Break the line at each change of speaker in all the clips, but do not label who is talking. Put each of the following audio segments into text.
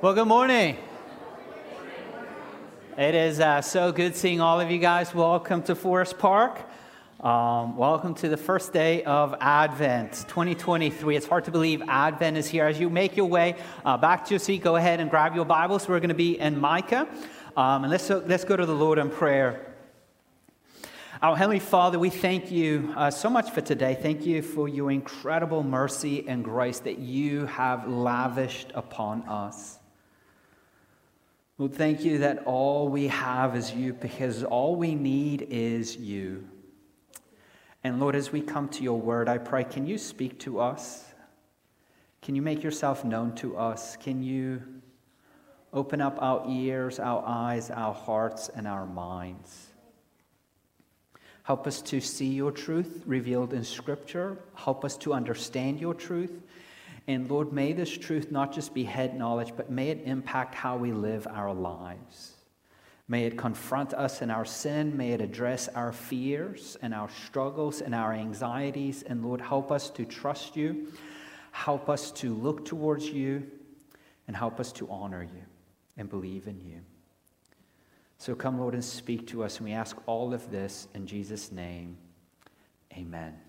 Well, good morning. It is uh, so good seeing all of you guys. Welcome to Forest Park. Um, welcome to the first day of Advent 2023. It's hard to believe Advent is here. As you make your way uh, back to your seat, go ahead and grab your Bibles. We're going to be in Micah. Um, and let's, let's go to the Lord in prayer. Our Heavenly Father, we thank you uh, so much for today. Thank you for your incredible mercy and grace that you have lavished upon us. Lord, thank you that all we have is you because all we need is you. And Lord, as we come to your word, I pray, can you speak to us? Can you make yourself known to us? Can you open up our ears, our eyes, our hearts, and our minds? Help us to see your truth revealed in Scripture. Help us to understand your truth. And Lord, may this truth not just be head knowledge, but may it impact how we live our lives. May it confront us in our sin. May it address our fears and our struggles and our anxieties. And Lord, help us to trust you. Help us to look towards you. And help us to honor you and believe in you. So come, Lord, and speak to us. And we ask all of this in Jesus' name. Amen.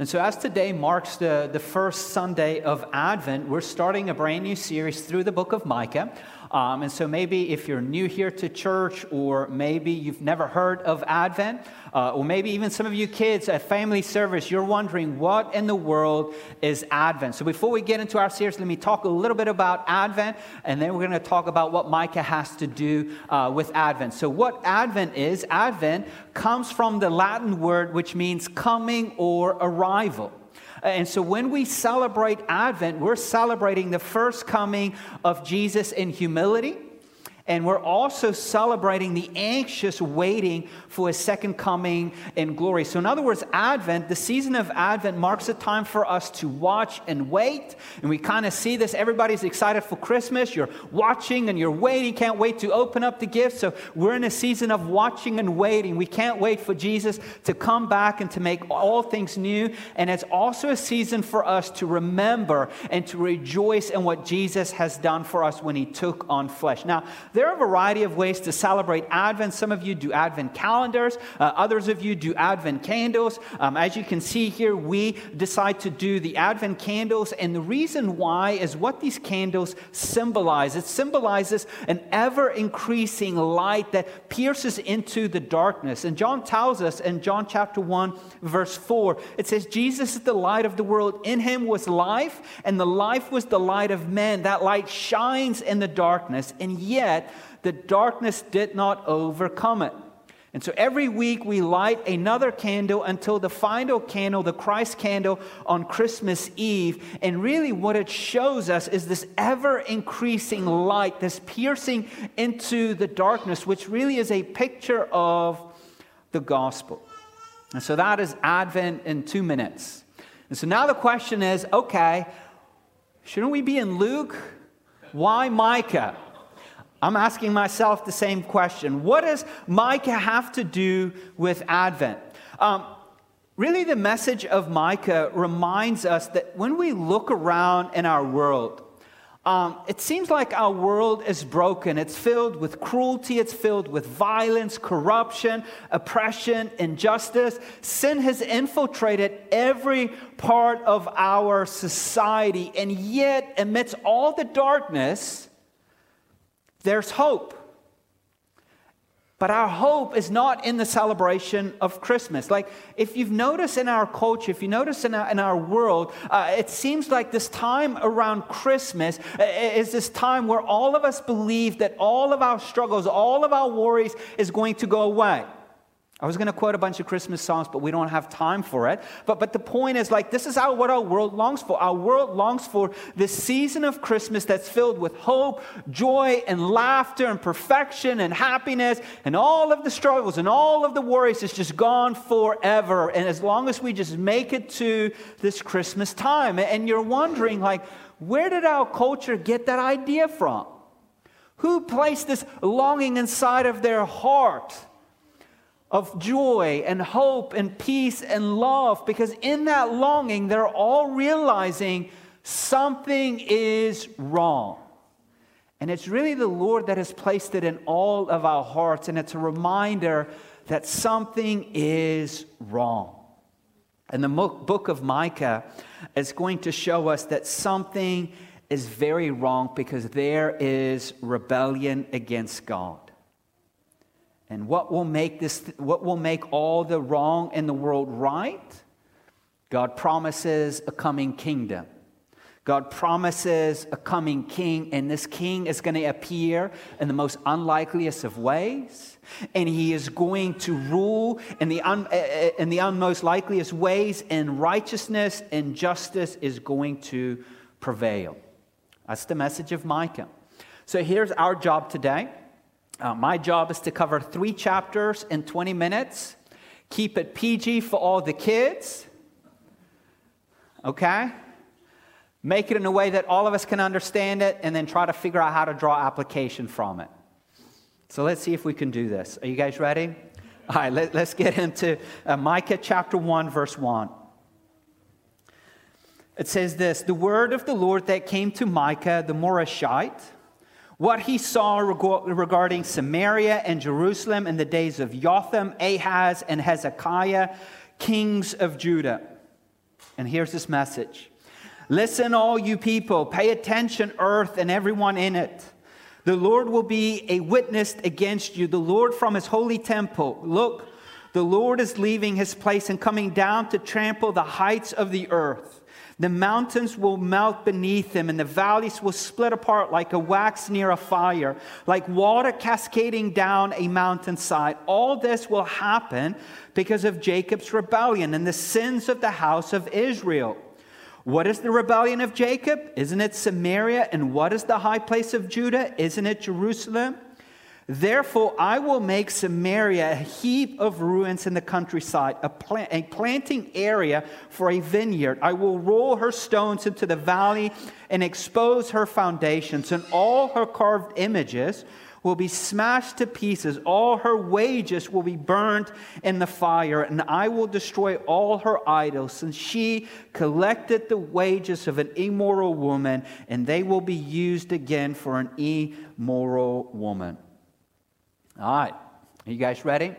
And so, as today marks the, the first Sunday of Advent, we're starting a brand new series through the book of Micah. Um, and so maybe if you're new here to church, or maybe you've never heard of Advent, uh, or maybe even some of you kids at family service, you're wondering what in the world is Advent. So before we get into our series, let me talk a little bit about Advent, and then we're going to talk about what Micah has to do uh, with Advent. So, what Advent is, Advent comes from the Latin word which means coming or arrival. Uh, and so when we celebrate Advent, we're celebrating the first coming of Jesus in humility and we're also celebrating the anxious waiting for his second coming in glory. So, in other words, Advent, the season of Advent, marks a time for us to watch and wait. And we kind of see this. Everybody's excited for Christmas. You're watching and you're waiting. Can't wait to open up the gifts. So, we're in a season of watching and waiting. We can't wait for Jesus to come back and to make all things new. And it's also a season for us to remember and to rejoice in what Jesus has done for us when he took on flesh. Now, there are a variety of ways to celebrate Advent. Some of you do Advent calendars, uh, others of you do Advent candles. Um, as you can see here, we decide to do the Advent candles, and the reason why is what these candles symbolize. It symbolizes an ever increasing light that pierces into the darkness. And John tells us in John chapter 1, verse 4, it says, Jesus is the light of the world. In him was life, and the life was the light of men. That light shines in the darkness, and yet the darkness did not overcome it. And so every week we light another candle until the final candle, the Christ candle on Christmas Eve. And really, what it shows us is this ever increasing light, this piercing into the darkness, which really is a picture of the gospel. And so that is Advent in two minutes. And so now the question is okay, shouldn't we be in Luke? Why Micah? I'm asking myself the same question. What does Micah have to do with Advent? Um, really, the message of Micah reminds us that when we look around in our world, um, it seems like our world is broken. It's filled with cruelty, it's filled with violence, corruption, oppression, injustice. Sin has infiltrated every part of our society, and yet, amidst all the darkness, there's hope. But our hope is not in the celebration of Christmas. Like, if you've noticed in our culture, if you notice in our, in our world, uh, it seems like this time around Christmas uh, is this time where all of us believe that all of our struggles, all of our worries is going to go away. I was going to quote a bunch of Christmas songs, but we don't have time for it. But, but the point is like, this is what our world longs for. Our world longs for this season of Christmas that's filled with hope, joy, and laughter, and perfection, and happiness, and all of the struggles and all of the worries is just gone forever. And as long as we just make it to this Christmas time. And you're wondering, like, where did our culture get that idea from? Who placed this longing inside of their heart? Of joy and hope and peace and love because in that longing, they're all realizing something is wrong. And it's really the Lord that has placed it in all of our hearts. And it's a reminder that something is wrong. And the book of Micah is going to show us that something is very wrong because there is rebellion against God. And what will make this what will make all the wrong in the world right? God promises a coming kingdom. God promises a coming king, and this king is going to appear in the most unlikeliest of ways. And he is going to rule in the, un, eh, eh, in the unmost likeliest ways, and righteousness and justice is going to prevail. That's the message of Micah. So here's our job today. Uh, my job is to cover three chapters in 20 minutes, keep it PG for all the kids. Okay? make it in a way that all of us can understand it, and then try to figure out how to draw application from it. So let's see if we can do this. Are you guys ready? All right, let, us get into uh, Micah chapter 1, verse 1. It says this The word of the Lord that came to Micah the Moreshite, what he saw regarding Samaria and Jerusalem in the days of Jotham, Ahaz, and Hezekiah, kings of Judah. And here's this message Listen, all you people, pay attention, earth and everyone in it. The Lord will be a witness against you, the Lord from his holy temple. Look, the Lord is leaving his place and coming down to trample the heights of the earth. The mountains will melt beneath him, and the valleys will split apart like a wax near a fire, like water cascading down a mountainside. All this will happen because of Jacob's rebellion and the sins of the house of Israel. What is the rebellion of Jacob? Isn't it Samaria? And what is the high place of Judah? Isn't it Jerusalem? Therefore, I will make Samaria a heap of ruins in the countryside, a, plant, a, planting area for a vineyard. I will roll her stones into the valley and expose her foundations, and all her carved images will be smashed to pieces. All her wages will be burned in the fire, and I will destroy all her idols, since she collected the wages of an immoral woman, and they will be used again for an immoral woman. All right, are you guys ready?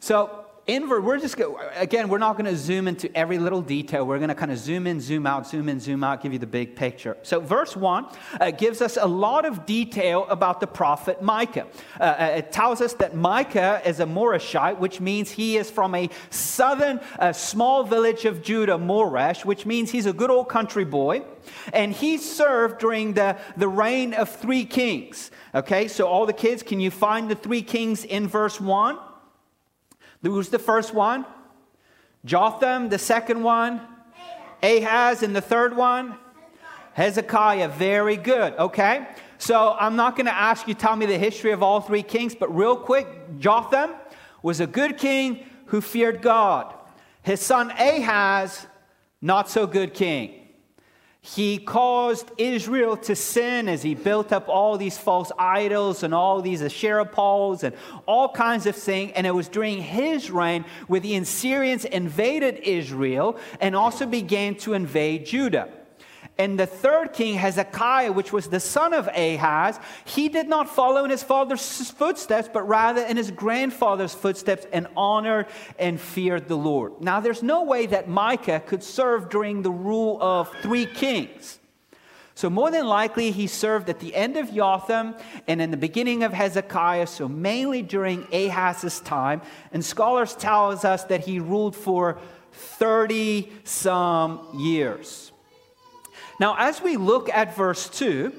So, invert, we're just, again, we're not going to zoom into every little detail. We're going to kind of zoom in, zoom out, zoom in, zoom out, give you the big picture. So, verse 1 uh, gives us a lot of detail about the prophet Micah. Uh, uh it tells us that Micah is a Moreshite, which means he is from a southern uh, small village of Judah, Moresh, which means he's a good old country boy. And he served during the, the reign of three kings. Okay, so all the kids, can you find the three kings in verse 1? Who's the first one? Jotham, the second one? Ahaz, and the third one? Hezekiah. Very good. Okay. So I'm not going to ask you tell me the history of all three kings, but real quick, Jotham was a good king who feared God. His son Ahaz, not so good king. He caused Israel to sin as he built up all these false idols and all these Asherah poles and all kinds of things. And it was during his reign where the Assyrians invaded Israel and also began to invade Judah. And the third king, Hezekiah, which was the son of Ahaz, he did not follow in his father's footsteps, but rather in his grandfather's footsteps and honored and feared the Lord. Now, there's no way that Micah could serve during the rule of three kings. So, more than likely, he served at the end of Jotham and in the beginning of Hezekiah, so mainly during Ahaz's time. And scholars tell us that he ruled for 30 some years. Now, as we look at verse 2,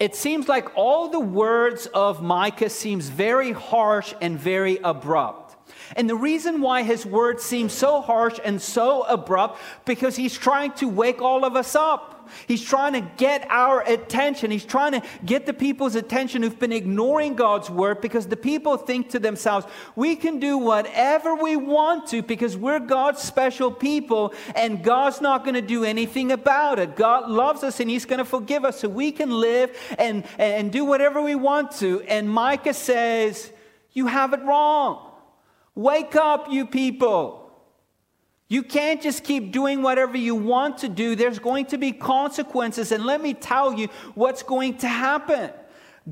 it seems like all the words of Micah seems very harsh and very abrupt. And the reason why his words seem so harsh and so abrupt because he's trying to wake all of us up. He's trying to get our attention. He's trying to get the people's attention who've been ignoring God's word because the people think to themselves, we can do whatever we want to because we're God's special people and God's not going to do anything about it. God loves us and He's going to forgive us so we can live and, and do whatever we want to. And Micah says, You have it wrong. Wake up, you people. You can't just keep doing whatever you want to do. There's going to be consequences. And let me tell you what's going to happen.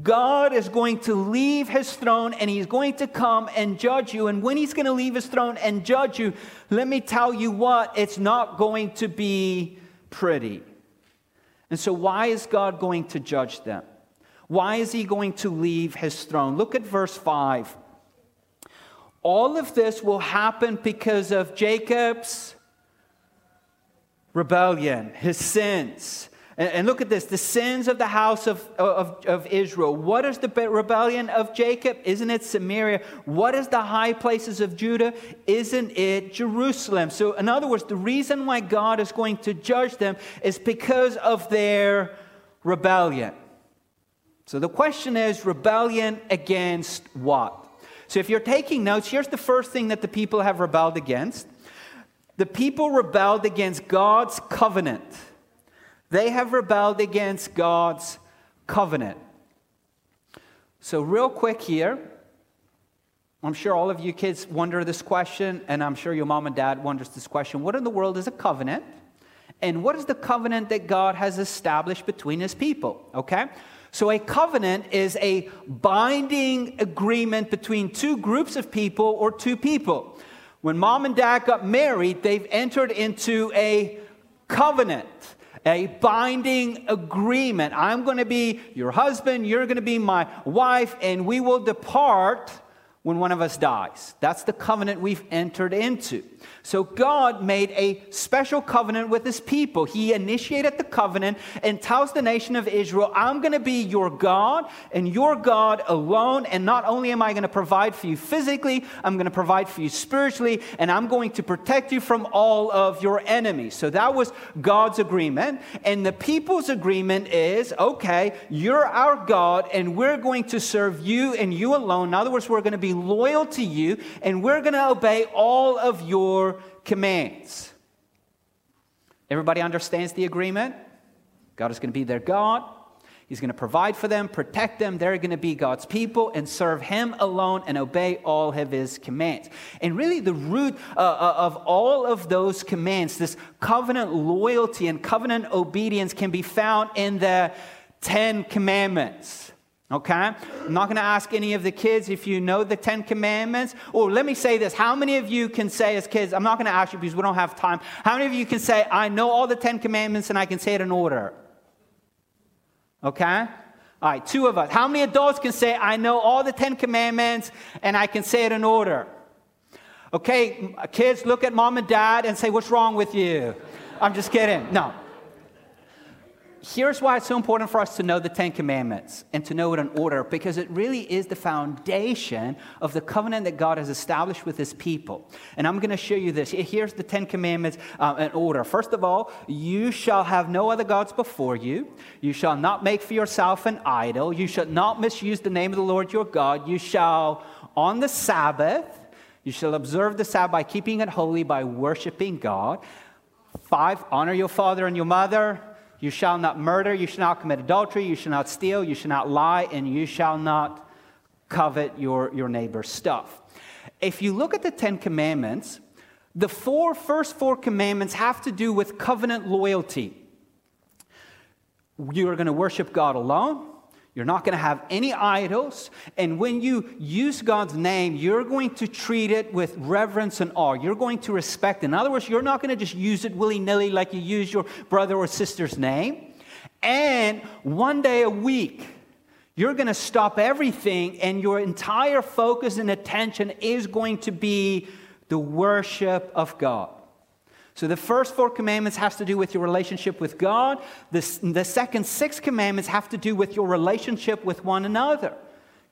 God is going to leave his throne and he's going to come and judge you. And when he's going to leave his throne and judge you, let me tell you what, it's not going to be pretty. And so, why is God going to judge them? Why is he going to leave his throne? Look at verse 5. All of this will happen because of Jacob's rebellion, his sins. And, look at this the sins of the house of, of, of Israel. What is the rebellion of Jacob? Isn't it Samaria? What is the high places of Judah? Isn't it Jerusalem? So, in other words, the reason why God is going to judge them is because of their rebellion. So, the question is rebellion against what? So, if you're taking notes, here's the first thing that the people have rebelled against the people rebelled against God's covenant. They have rebelled against God's covenant. So, real quick here, I'm sure all of you kids wonder this question, and I'm sure your mom and dad wonders this question. What in the world is a covenant? And what is the covenant that God has established between his people? Okay? So, a covenant is a binding agreement between two groups of people or two people. When mom and dad got married, they've entered into a covenant a binding agreement. I'm going to be your husband, you're going to be my wife, and we will depart when one of us dies. That's the covenant we've entered into. So God made a special covenant with his people. He initiated the covenant and tells the nation of Israel, I'm going to be your God and your God alone. And not only am I going to provide for you physically, I'm going to provide for you spiritually, and I'm going to protect you from all of your enemies. So that was God's agreement. And the people's agreement is okay, you're our God, and we're going to serve you and you alone. In other words, we're going to be loyal to you, and we're going to obey all of your commands. Everybody understands the agreement? God is going to be their God. He's going to provide for them, protect them. They're going to be God's people and serve Him alone and obey all of His commands. And really, the root uh, uh of all of those commands, this covenant loyalty and covenant obedience, can be found in the Ten Commandments. Okay? I'm not going to ask any of the kids if you know the Ten Commandments. Or let me say this. How many of you can say, as kids, I'm not going to ask you because we don't have time. How many of you can say, I know all the Ten Commandments and I can say it in order? Okay? All right, two of us. How many adults can say, I know all the Ten Commandments and I can say it in order? Okay, kids, look at mom and dad and say, What's wrong with you? I'm just kidding. No here's why it's so important for us to know the Ten Commandments and to know it in order, because it really is the foundation of the covenant that God has established with his people. And I'm going to show you this. Here's the Ten Commandments uh, in order. First of all, you shall have no other gods before you. You shall not make for yourself an idol. You shall not misuse the name of the Lord your God. You shall, on the Sabbath, you shall observe the Sabbath by keeping it holy, by worshiping God. Five, honor your father and your mother. You shall not murder, you shall not commit adultery, you shall not steal, you shall not lie, and you shall not covet your, your neighbor's stuff. If you look at the Ten Commandments, the four first four commandments have to do with covenant loyalty. You are going to worship God alone. You're not going to have any idols. And when you use God's name, you're going to treat it with reverence and awe. You're going to respect. In other words, you're not going to just use it willy nilly like you use your brother or sister's name. And one day a week, you're going to stop everything, and your entire focus and attention is going to be the worship of God. So the first four commandments has to do with your relationship with God. The, the second six commandments have to do with your relationship with one another.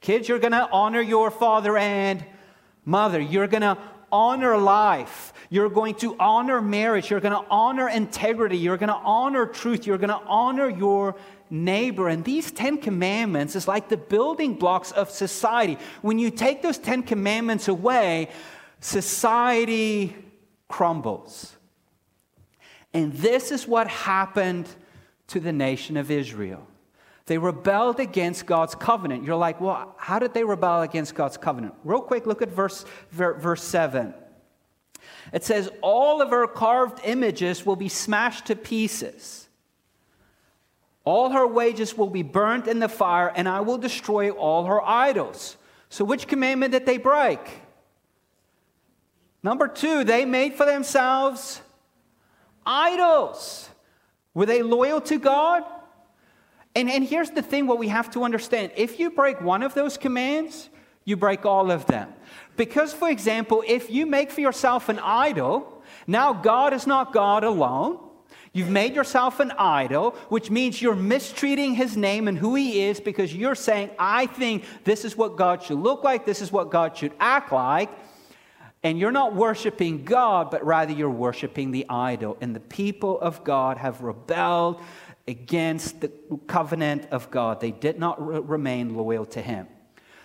Kids, you're going to honor your father and mother. You're going to honor life. You're going to honor marriage. You're going to honor integrity. You're going to honor truth. You're going to honor your neighbor. And these 10 commandments is like the building blocks of society. When you take those 10 commandments away, society crumbles. And this is what happened to the nation of Israel. They rebelled against God's covenant. You're like, well, how did they rebel against God's covenant? Real quick, look at verse, verse 7. It says, All of her carved images will be smashed to pieces. All her wages will be burnt in the fire, and I will destroy all her idols. So, which commandment did they break? Number two, they made for themselves idols. Were they loyal to God? And, and here's the thing what we have to understand if you break one of those commands, you break all of them. Because, for example, if you make for yourself an idol, now God is not God alone. You've made yourself an idol, which means you're mistreating his name and who he is because you're saying, I think this is what God should look like, this is what God should act like. And you're not worshiping God, but rather you're worshiping the idol. And the people of God have rebelled against the covenant of God. They did not re- remain loyal to him.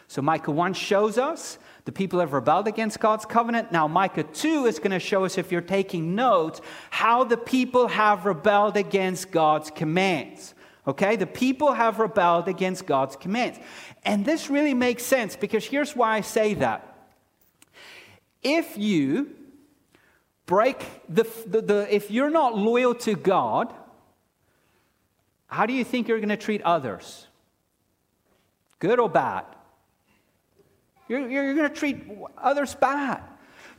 So Micah 1 shows us the people have rebelled against God's covenant. Now, Micah 2 is going to show us, if you're taking notes, how the people have rebelled against God's commands. Okay? The people have rebelled against God's commands. And this really makes sense because here's why I say that. If you break the, the, the if you're not loyal to God, how do you think you're going to treat others? Good or bad? You're, you're going to treat others bad.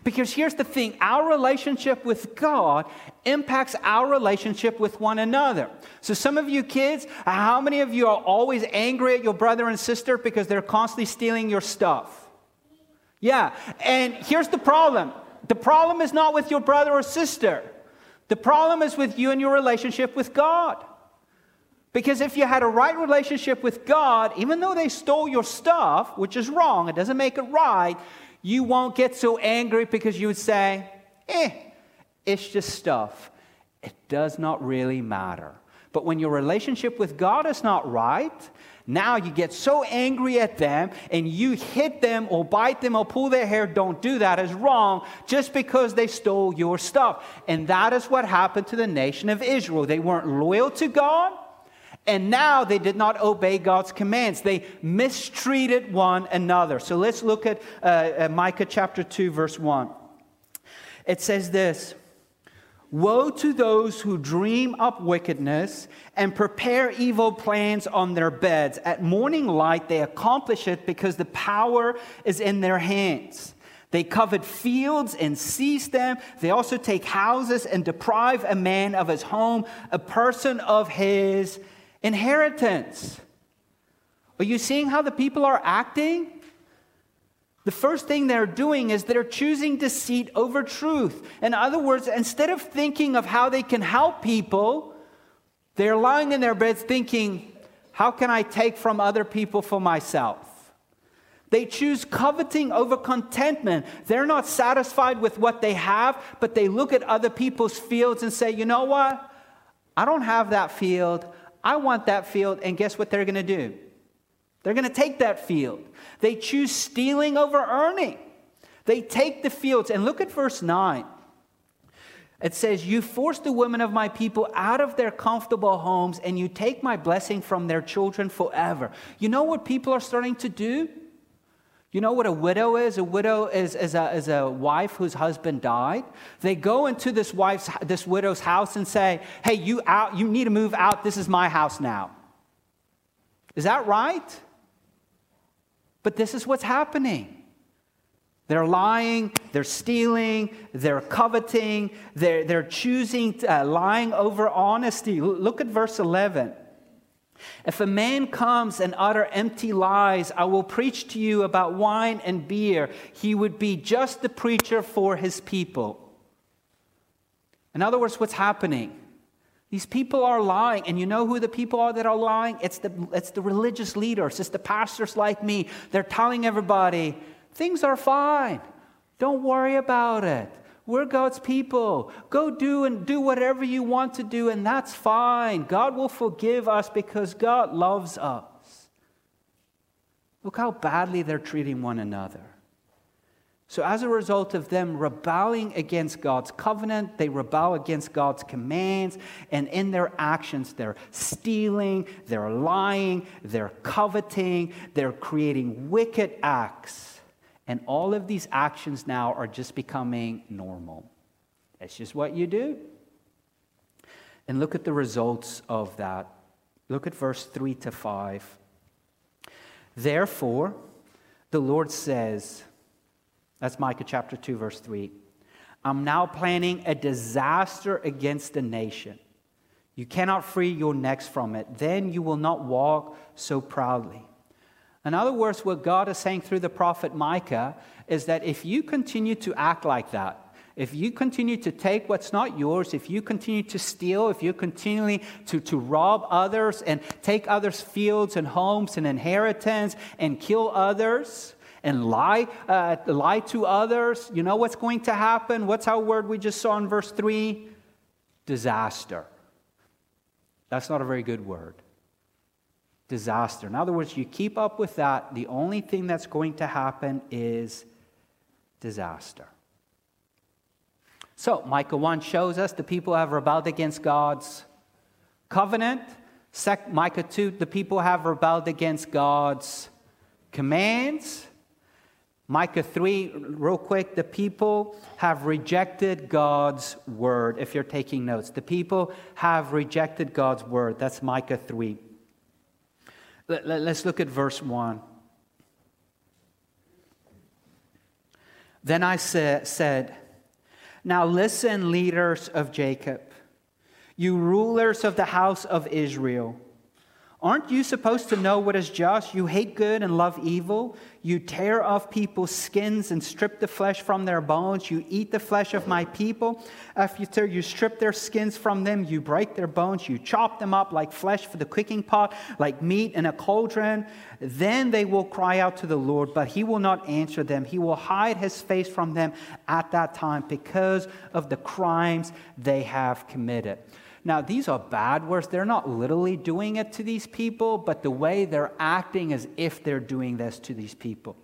Because here's the thing our relationship with God impacts our relationship with one another. So, some of you kids, how many of you are always angry at your brother and sister because they're constantly stealing your stuff? Yeah, and here's the problem the problem is not with your brother or sister, the problem is with you and your relationship with God. Because if you had a right relationship with God, even though they stole your stuff, which is wrong, it doesn't make it right, you won't get so angry because you would say, eh, it's just stuff. It does not really matter. But when your relationship with God is not right, now you get so angry at them and you hit them or bite them or pull their hair. Don't do that. It's wrong just because they stole your stuff. And that is what happened to the nation of Israel. They weren't loyal to God and now they did not obey God's commands. They mistreated one another. So let's look at uh, Micah chapter 2, verse 1. It says this Woe to those who dream up wickedness and prepare evil plans on their beds. At morning light, they accomplish it because the power is in their hands. They covet fields and seize them. They also take houses and deprive a man of his home, a person of his inheritance. Are you seeing how the people are acting? The first thing they're doing is they're choosing deceit over truth. In other words, instead of thinking of how they can help people, they're lying in their beds thinking, how can I take from other people for myself? They choose coveting over contentment. They're not satisfied with what they have, but they look at other people's fields and say, you know what? I don't have that field. I want that field, and guess what they're going to do? They're going to take that field. They choose stealing over earning. They take the fields. And look at verse 9. It says, You force the women of my people out of their comfortable homes, and you take my blessing from their children forever. You know what people are starting to do? You know what a widow is? A widow is, is, a, is a wife whose husband died. They go into this wife's, this widow's house and say, "Hey, you out? You need to move out. This is my house now." Is that right? But this is what's happening. They're lying, they're stealing, they're coveting, they're, they're choosing uh, lying over honesty. Look at verse 11. If a man comes and utter empty lies, I will preach to you about wine and beer. He would be just the preacher for his people. In other words, what's happening? These people are lying, and you know who the people are that are lying? It's the, it's the religious leaders, it's the pastors like me. They're telling everybody, things are fine. Don't worry about it. We're God's people. Go do and do whatever you want to do, and that's fine. God will forgive us because God loves us. Look how badly they're treating one another. So, as a result of them rebelling against God's covenant, they rebel against God's commands, and in their actions, they're stealing, they're lying, they're coveting, they're creating wicked acts And all of these actions now are just becoming normal. That's just what you do. And look at the results of that. Look at verse 3 to 5. Therefore, the Lord says, that's Micah chapter 2, verse 3. I'm now planning a disaster against the nation. You cannot free your necks from it. Then you will not walk so proudly. In other words, what God is saying through the prophet Micah is that if you continue to act like that, if you continue to take what's not yours, if you continue to steal, if you continually to, to rob others and take others' fields and homes and inheritance and kill others and lie, uh, lie to others, you know what's going to happen? What's our word we just saw in verse 3? Disaster. That's not a very good word disaster. In other words, you keep up with that, the only thing that's going to happen is disaster. So, Micah 1 shows us the people have rebelled against God's covenant. Micah 2, the people have rebelled against God's commands. Micah 3, real quick, the people have rejected God's word. If you're taking notes, the people have rejected God's word. That's Micah 3. Let, us look at verse 1. Then I sa- said, Now listen, leaders of Jacob, you rulers of the house of Israel. Aren't you supposed to know what is just? You hate good and love evil. You tear off people's skins and strip the flesh from their bones. You eat the flesh of my people. After you strip their skins from them, you break their bones. You chop them up like flesh for the cooking pot, like meat in a cauldron. Then they will cry out to the Lord, but he will not answer them. He will hide his face from them at that time because of the crimes they have committed. Now, these are bad words. They're not literally doing it to these people, but the way they're acting as if they're doing this to these people.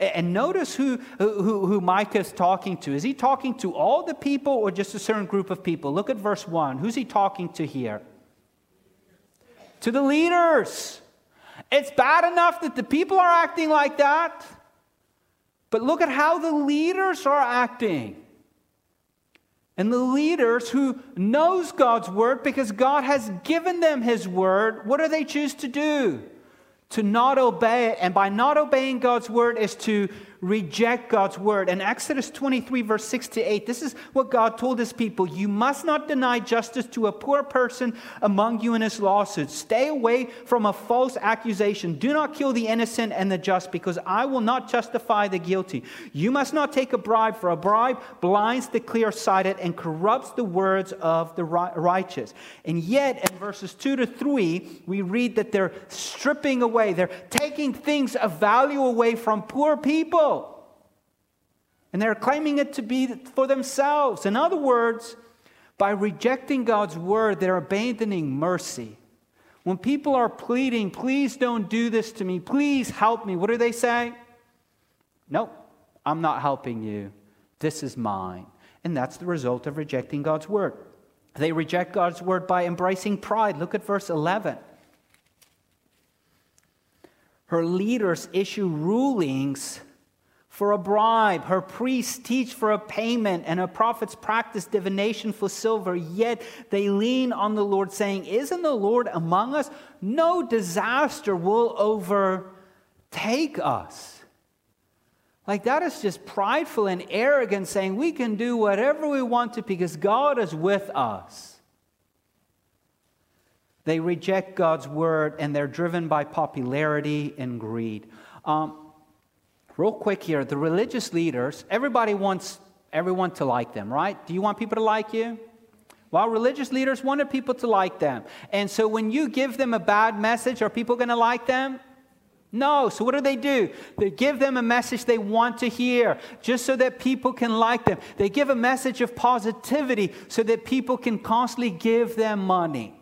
And notice who, who, who Micah is talking to. Is he talking to all the people or just a certain group of people? Look at verse 1. Who's he talking to here? To the leaders. It's bad enough that the people are acting like that, but look at how the leaders are acting and the leaders who knows God's word because God has given them his word, what do they choose to do? To not obey it. And by not obeying God's word is to reject God's word. In Exodus 23, verse 6 to 8, this is what God told his people You must not deny justice to a poor person among you in his lawsuit. Stay away from a false accusation. Do not kill the innocent and the just, because I will not justify the guilty. You must not take a bribe, for a bribe blinds the clear sighted and corrupts the words of the righteous. And yet, in verses 2 to 3, we read that they're stripping away, they're taking things of value away from poor people. And they're claiming it to be for themselves. In other words, by rejecting God's word, they're abandoning mercy. When people are pleading, please don't do this to me, please help me, what do they say? Nope, I'm not helping you. This is mine. And that's the result of rejecting God's word. They reject God's word by embracing pride. Look at verse 11. Her leaders issue rulings for a bribe. Her priests teach for a payment, and her prophets practice divination for silver. Yet they lean on the Lord, saying, Isn't the Lord among us? No disaster will overtake us. Like that is just prideful and arrogant, saying we can do whatever we want to because God is with us. They reject God's word and they're driven by popularity and greed. Um, real quick here the religious leaders, everybody wants everyone to like them, right? Do you want people to like you? Well, religious leaders wanted people to like them. And so when you give them a bad message, are people going to like them? No. So what do they do? They give them a message they want to hear just so that people can like them. They give a message of positivity so that people can constantly give them money.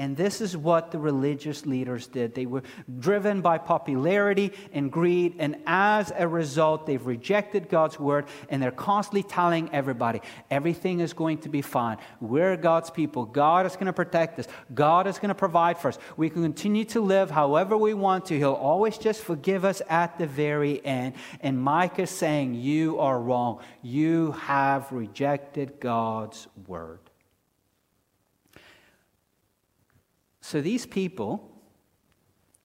And this is what the religious leaders did. They were driven by popularity and greed, and as a result, they've rejected God's word, and they're constantly telling everybody everything is going to be fine. We're God's people. God is going to protect us, God is going to provide for us. We can continue to live however we want to. He'll always just forgive us at the very end. And Micah is saying, You are wrong. You have rejected God's word. So these people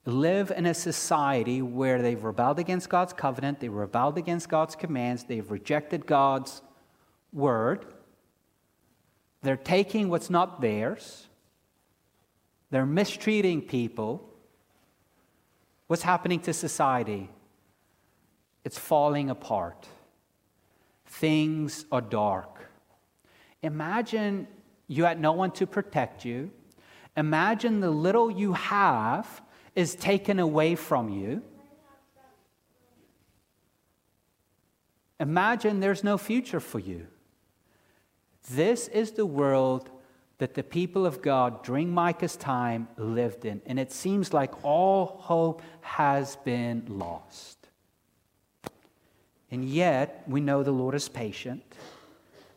live in a society where they've rebelled against God's covenant, they've rebelled against God's commands, they've rejected God's word. They're taking what's not theirs. They're mistreating people. What's happening to society? It's falling apart. Things are dark. Imagine you had no one to protect you. Imagine the little you have is taken away from you. Imagine there's no future for you. This is the world that the people of God during Micah's time lived in, and it seems like all hope has been lost. And yet, we know the Lord is patient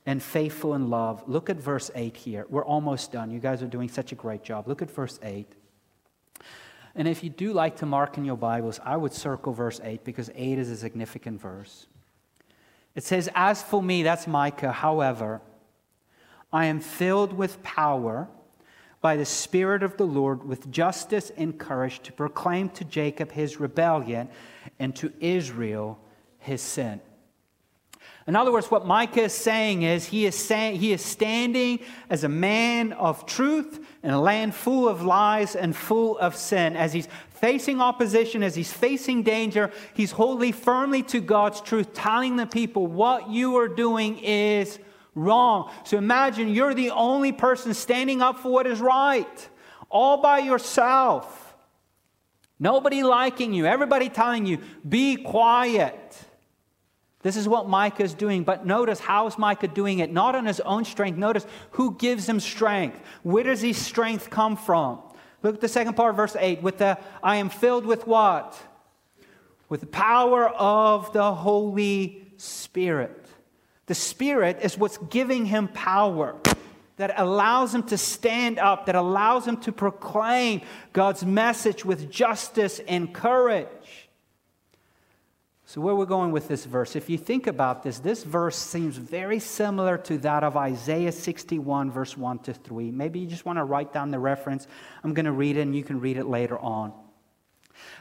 and faithful in love. Look at verse 8 here. We're almost done. You guys are doing such a great job. Look at verse 8. And if you do like to mark in your Bibles, I would circle verse 8 because 8 is a significant verse. It says, As for me, that's Micah, however, I am filled with power by the Spirit of the Lord, with justice and courage to proclaim to Jacob his rebellion and to Israel his sin. In other words, what Micah is saying is he is, saying, he is standing as a man of truth in a land full of lies and full of sin. As he's facing opposition, as he's facing danger, he's holding firmly to God's truth, telling the people what you are doing is wrong. So imagine you're the only person standing up for what is right, all by yourself. Nobody liking you, everybody telling you, be quiet. This is what Micah is doing. But notice how is Micah doing it? Not on his own strength. Notice who gives him strength. Where does his strength come from? Look at the second part, verse 8. With the I am filled with what? With the power of the Holy Spirit. The Spirit is what's giving him power that allows him to stand up, that allows him to proclaim God's message with justice and courage. So, where we're going with this verse, if you think about this, this verse seems very similar to that of Isaiah 61, verse 1 to 3. Maybe you just want to write down the reference. I'm going to read it and you can read it later on.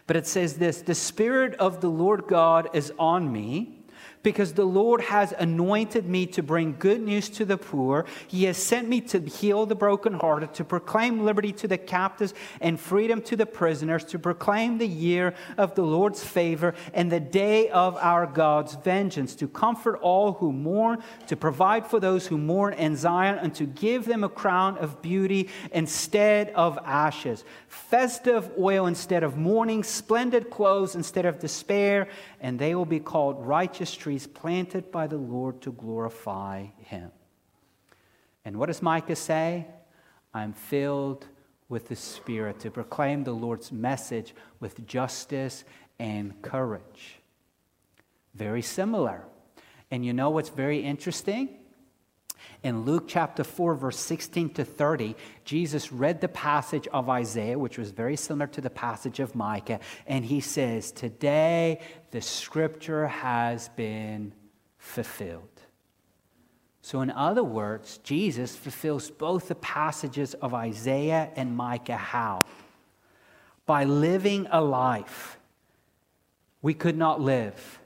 But it says this The Spirit of the Lord God is on me because the Lord has anointed me to bring good news to the poor. He has sent me to heal the brokenhearted, to proclaim liberty to the captives and freedom to the prisoners, to proclaim the year of the Lord's favor and the day of our God's vengeance, to comfort all who mourn, to provide for those who mourn in Zion, and to give them a crown of beauty instead of ashes, festive oil instead of mourning, splendid clothes instead of despair, and they will be called righteous trees planted by the Lord to glorify him. And what does Micah say? I'm filled with the Spirit to proclaim the Lord's message with justice and courage. Very similar. And you know what's very interesting? In Luke chapter 4, verse 16 to 30, Jesus read the passage of Isaiah, which was very similar to the passage of Micah, and he says, Today the scripture has been fulfilled. So, in other words, Jesus fulfills both the passages of Isaiah and Micah. How? By living a life we could not live,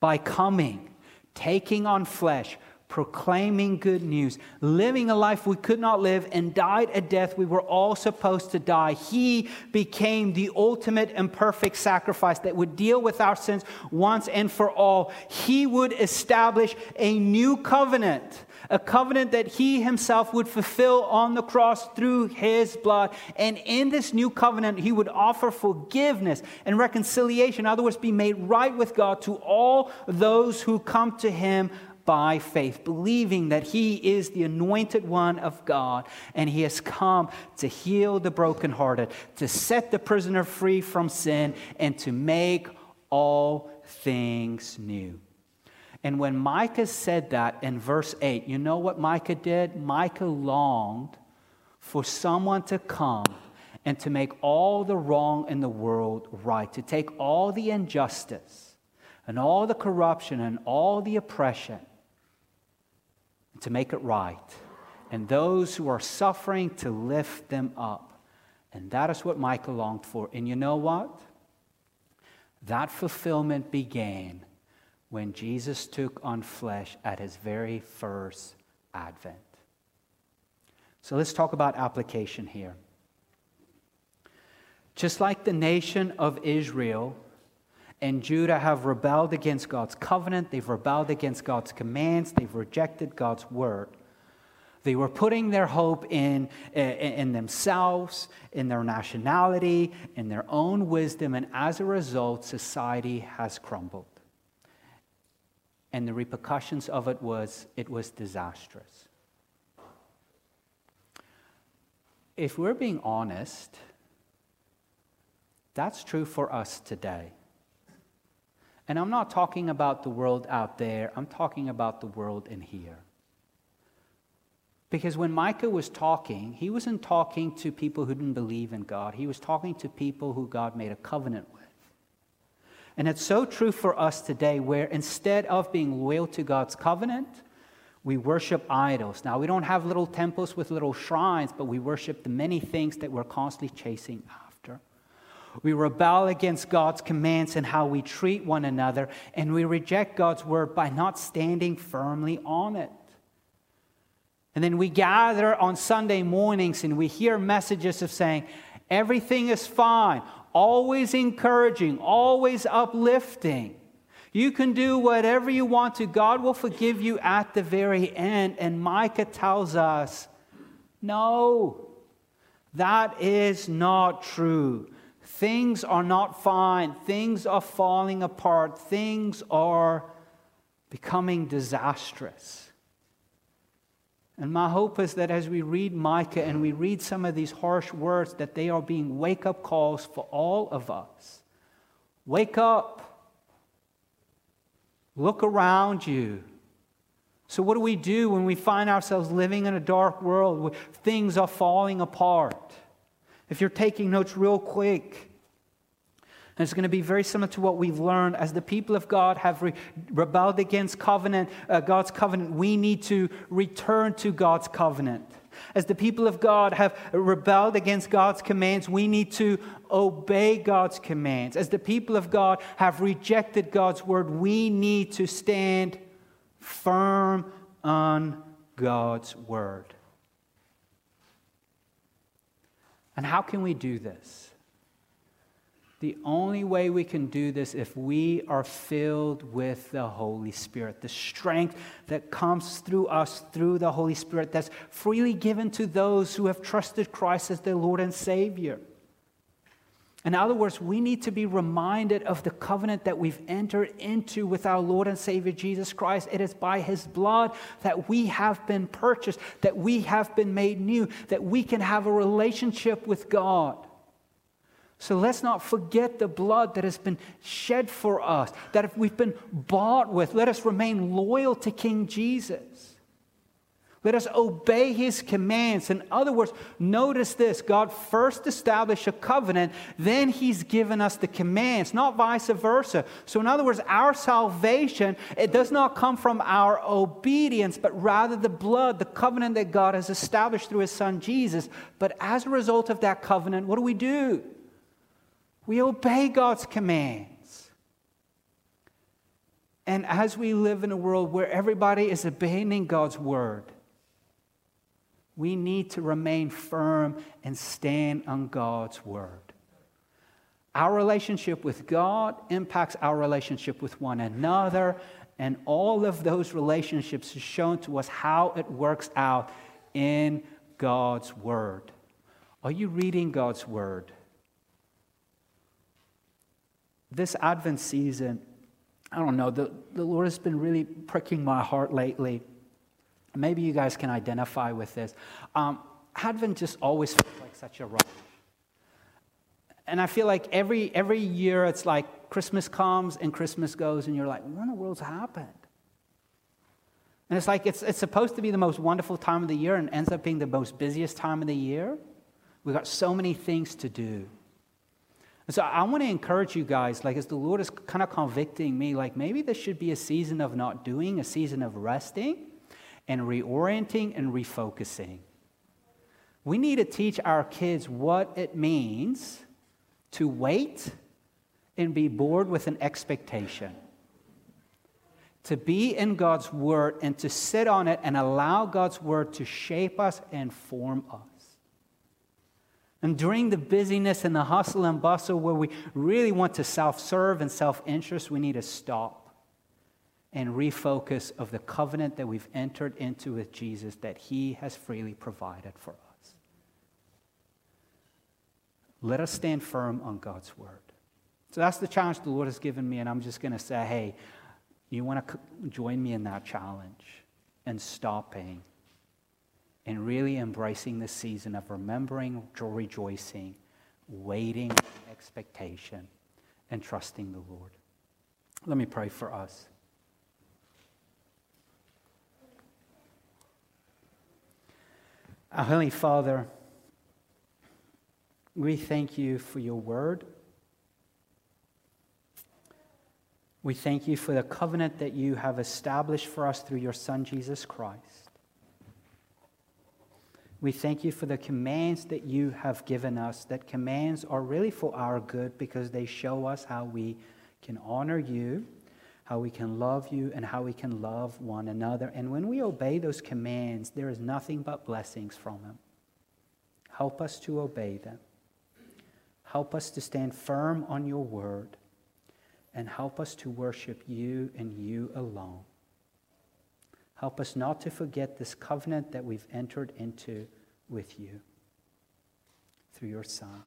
by coming, taking on flesh, proclaiming good news, living a life we could not live, and died a death we were all supposed to die. He became the ultimate and perfect sacrifice that would deal with our sins once and for all. He would establish a new covenant. A covenant that he himself would fulfill on the cross through his blood. And in this new covenant, he would offer forgiveness and reconciliation, in other words, be made right with God to all those who come to him by faith, believing that he is the anointed one of God and he has come to heal the brokenhearted, to set the prisoner free from sin, and to make all things new. And when Micah said that in verse 8, you know what Micah did? Micah longed for someone to come and to make all the wrong in the world right, to take all the injustice and all the corruption and all the oppression, to make it right, and those who are suffering to lift them up. And that is what Micah longed for. And you know what? That fulfillment began when Jesus took on flesh at his very first advent. So let's talk about application here. Just like the nation of Israel and Judah have rebelled against God's covenant, they've rebelled against God's commands, they've rejected God's word. They were putting their hope in, in, themselves, in their nationality, in their own wisdom, and as a result, society has crumbled. And the repercussions of it was it was disastrous. If we're being honest, that's true for us today. And I'm not talking about the world out there, I'm talking about the world in here. Because when Micah was talking, he wasn't talking to people who didn't believe in God. He was talking to people who God made a covenant with. And it's so true for us today, where instead of being loyal to God's covenant, we worship idols. Now, we don't have little temples with little shrines, but we worship the many things that we're constantly chasing after. We rebel against God's commands and how we treat one another, and we reject God's word by not standing firmly on it. And then we gather on Sunday mornings and we hear messages of saying, everything is fine, always encouraging, always uplifting. You can do whatever you want to. God will forgive you at the very end. And Micah tells us, no, that is not true. Things are not fine. Things are falling apart. Things are becoming disastrous. And my hope is that as we read Micah and we read some of these harsh words, that they are being wake up calls for all of us. Wake up. Look around you. So, what do we do when we find ourselves living in a dark world where things are falling apart? If you're taking notes real quick, and it's going to be very similar to what we've learned as the people of God have re- rebelled against covenant, uh, God's covenant. We need to return to God's covenant. As the people of God have rebelled against God's commands, we need to obey God's commands. As the people of God have rejected God's word, we need to stand firm on God's word. And how can we do this? The only way we can do this if we are filled with the Holy Spirit, the strength that comes through us through the Holy Spirit that's freely given to those who have trusted Christ as their Lord and Savior. In other words, we need to be reminded of the covenant that we've entered into with our Lord and Savior Jesus Christ. It is by His blood that we have been purchased, that we have been made new, that we can have a relationship with God. So let's not forget the blood that has been shed for us, that if we've been bought with, let us remain loyal to King Jesus. Let us obey his commands. In other words, notice this God first established a covenant, then he's given us the commands, not vice versa. So, in other words, our salvation, it does not come from our obedience, but rather the blood, the covenant that God has established through his son Jesus. But as a result of that covenant, what do we do? We obey God's commands. And as we live in a world where everybody is abandoning God's word, we need to remain firm and stand on God's word. Our relationship with God impacts our relationship with one another, and all of those relationships are shown to us how it works out in God's word. Are you reading God's word? This Advent season, I don't know, the, the Lord has been really pricking my heart lately. Maybe you guys can identify with this. Um, Advent just always feels like such a rush. And I feel like every, every year it's like Christmas comes and Christmas goes, and you're like, what in the world's happened? And it's like it's, it's supposed to be the most wonderful time of the year and ends up being the most busiest time of the year. We've got so many things to do. And so I want to encourage you guys, like as the Lord is kind of convicting me, like maybe this should be a season of not doing, a season of resting and reorienting and refocusing. We need to teach our kids what it means to wait and be bored with an expectation. To be in God's Word and to sit on it and allow God's Word to shape us and form us. And during the busyness and the hustle and bustle where we really want to self serve and self interest, we need to stop and refocus of the covenant that we've entered into with Jesus that He has freely provided for us. Let us stand firm on God's word. So that's the challenge the Lord has given me, and I'm just going to say, hey, you want to join me in that challenge and stopping and really embracing the season of remembering, rejoicing, waiting, expectation, and trusting the Lord. Let me pray for us. Our Heavenly Father, we thank you for your word. We thank you for the covenant that you have established for us through your Son, Jesus Christ. We thank you for the commands that you have given us, that commands are really for our good because they show us how we can honor you, how we can love you, and how we can love one another. And when we obey those commands, there is nothing but blessings from them. Help us to obey them. Help us to stand firm on your word and help us to worship you and you alone. Help us not to forget this covenant that we've entered into with you through your Son.